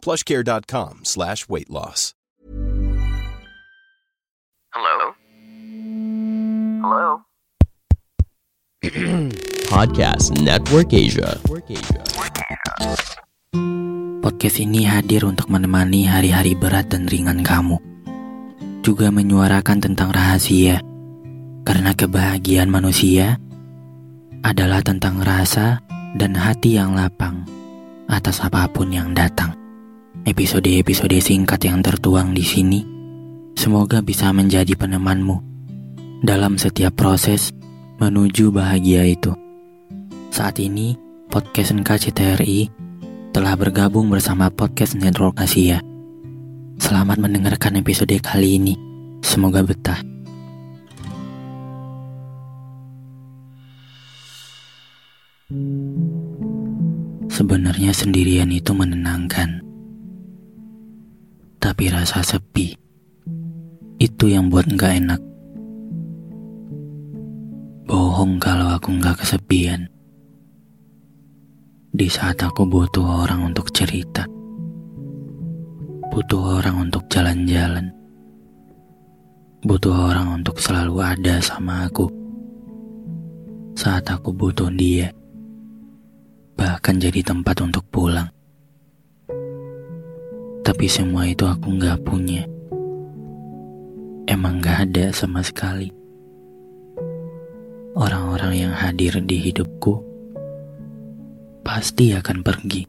plushcare.com slash weight loss. Hello? Hello? Podcast Network Asia. Podcast ini hadir untuk menemani hari-hari berat dan ringan kamu. Juga menyuarakan tentang rahasia. Karena kebahagiaan manusia adalah tentang rasa dan hati yang lapang atas apa pun yang datang. Episode-episode singkat yang tertuang di sini semoga bisa menjadi penemanmu dalam setiap proses menuju bahagia itu. Saat ini, podcast NKCTRI telah bergabung bersama Podcast Network Asia. Selamat mendengarkan episode kali ini. Semoga betah. Sebenarnya sendirian itu menenangkan. Tapi rasa sepi itu yang buat nggak enak. Bohong kalau aku nggak kesepian. Di saat aku butuh orang untuk cerita. Butuh orang untuk jalan-jalan. Butuh orang untuk selalu ada sama aku. Saat aku butuh dia bahkan jadi tempat untuk. Tapi semua itu aku nggak punya. Emang nggak ada sama sekali. Orang-orang yang hadir di hidupku pasti akan pergi.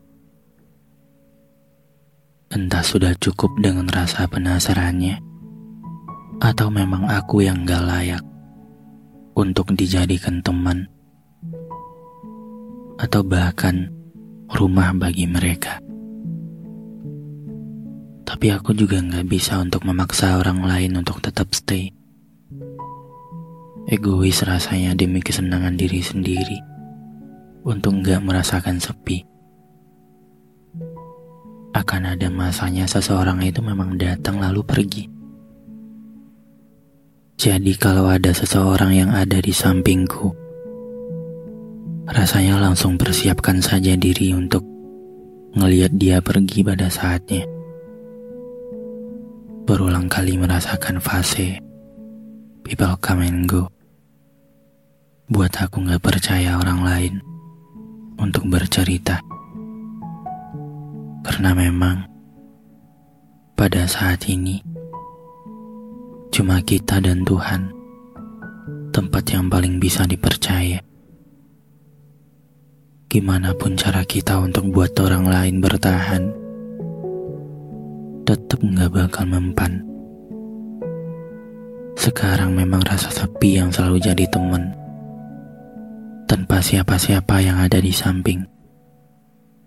Entah sudah cukup dengan rasa penasarannya, atau memang aku yang gak layak untuk dijadikan teman atau bahkan rumah bagi mereka. Tapi aku juga nggak bisa untuk memaksa orang lain untuk tetap stay. Egois rasanya demi kesenangan diri sendiri untuk nggak merasakan sepi. Akan ada masanya seseorang itu memang datang lalu pergi. Jadi kalau ada seseorang yang ada di sampingku, Rasanya langsung persiapkan saja diri untuk ngeliat dia pergi pada saatnya. Berulang kali merasakan fase people come and go. Buat aku gak percaya orang lain untuk bercerita. Karena memang pada saat ini cuma kita dan Tuhan tempat yang paling bisa dipercaya. Gimana pun cara kita untuk buat orang lain bertahan, tetap nggak bakal mempan. Sekarang memang rasa sepi yang selalu jadi teman. Tanpa siapa-siapa yang ada di samping.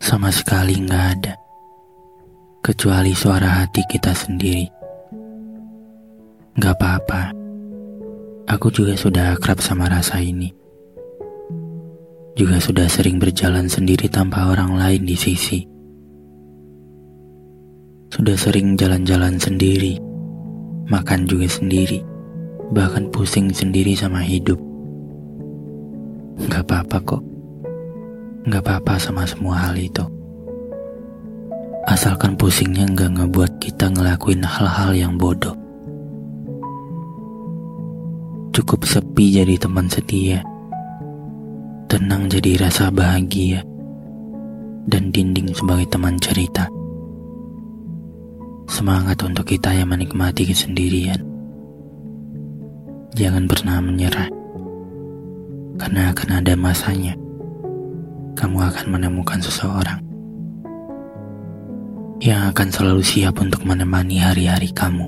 Sama sekali nggak ada. Kecuali suara hati kita sendiri. Gak apa-apa. Aku juga sudah akrab sama rasa ini juga sudah sering berjalan sendiri tanpa orang lain di sisi. Sudah sering jalan-jalan sendiri, makan juga sendiri, bahkan pusing sendiri sama hidup. Gak apa-apa kok. Gak apa-apa sama semua hal itu. Asalkan pusingnya gak ngebuat kita ngelakuin hal-hal yang bodoh. Cukup sepi jadi teman setia tenang jadi rasa bahagia, dan dinding sebagai teman cerita. Semangat untuk kita yang menikmati kesendirian. Jangan pernah menyerah, karena akan ada masanya. Kamu akan menemukan seseorang yang akan selalu siap untuk menemani hari-hari kamu.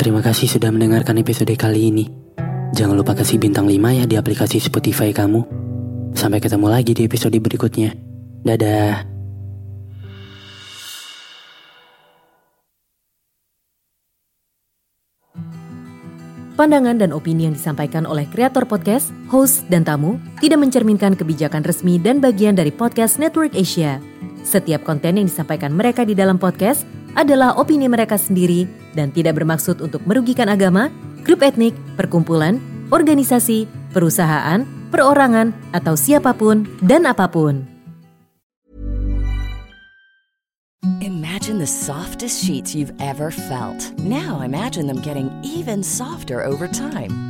Terima kasih sudah mendengarkan episode kali ini. Jangan lupa kasih bintang 5 ya di aplikasi Spotify kamu. Sampai ketemu lagi di episode berikutnya. Dadah. Pandangan dan opini yang disampaikan oleh kreator podcast, host, dan tamu tidak mencerminkan kebijakan resmi dan bagian dari podcast Network Asia. Setiap konten yang disampaikan mereka di dalam podcast adalah opini mereka sendiri dan tidak bermaksud untuk merugikan agama, grup etnik, perkumpulan, organisasi, perusahaan, perorangan, atau siapa pun dan apa pun. Imagine the softest sheets you've ever felt. Now imagine them getting even softer over time.